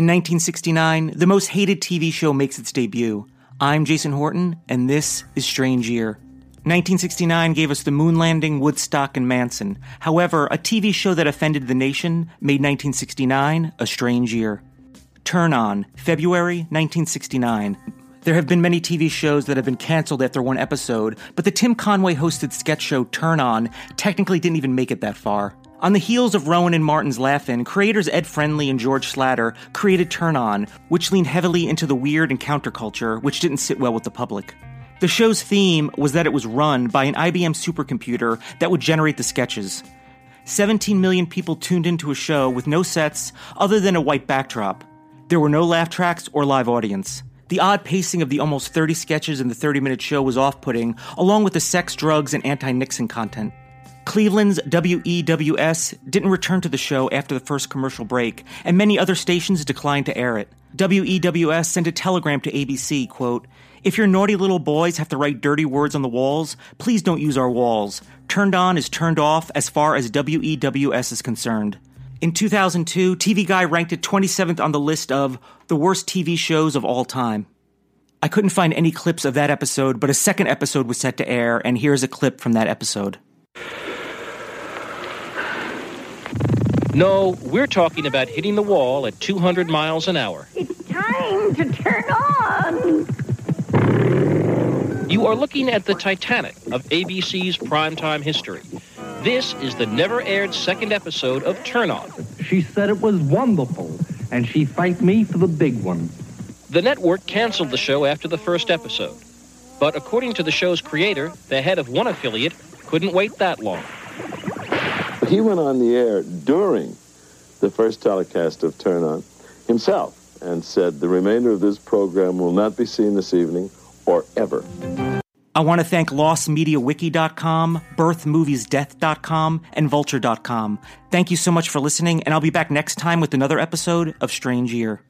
In 1969, the most hated TV show makes its debut. I'm Jason Horton, and this is Strange Year. 1969 gave us the moon landing, Woodstock, and Manson. However, a TV show that offended the nation made 1969 a strange year. Turn On, February 1969. There have been many TV shows that have been canceled after one episode, but the Tim Conway hosted sketch show Turn On technically didn't even make it that far. On the heels of Rowan and Martin's Laugh-In, creators Ed Friendly and George Schlatter created Turn On, which leaned heavily into the weird and counterculture, which didn't sit well with the public. The show's theme was that it was run by an IBM supercomputer that would generate the sketches. 17 million people tuned into a show with no sets other than a white backdrop. There were no laugh tracks or live audience. The odd pacing of the almost 30 sketches in the 30 minute show was off putting, along with the sex, drugs, and anti Nixon content. Cleveland's WEWS didn't return to the show after the first commercial break, and many other stations declined to air it. WEWS sent a telegram to ABC, quote, If your naughty little boys have to write dirty words on the walls, please don't use our walls. Turned on is turned off as far as WEWS is concerned. In 2002, TV Guide ranked it 27th on the list of the worst TV shows of all time. I couldn't find any clips of that episode, but a second episode was set to air, and here's a clip from that episode. No, we're talking about hitting the wall at 200 miles an hour. It's time to turn on. You are looking at the Titanic of ABC's primetime history. This is the never aired second episode of Turn On. She said it was wonderful, and she thanked me for the big one. The network canceled the show after the first episode. But according to the show's creator, the head of one affiliate couldn't wait that long. He went on the air during the first telecast of Turn On himself and said the remainder of this program will not be seen this evening or ever. I want to thank LostMediaWiki.com, BirthMoviesDeath.com, and Vulture.com. Thank you so much for listening, and I'll be back next time with another episode of Strange Year.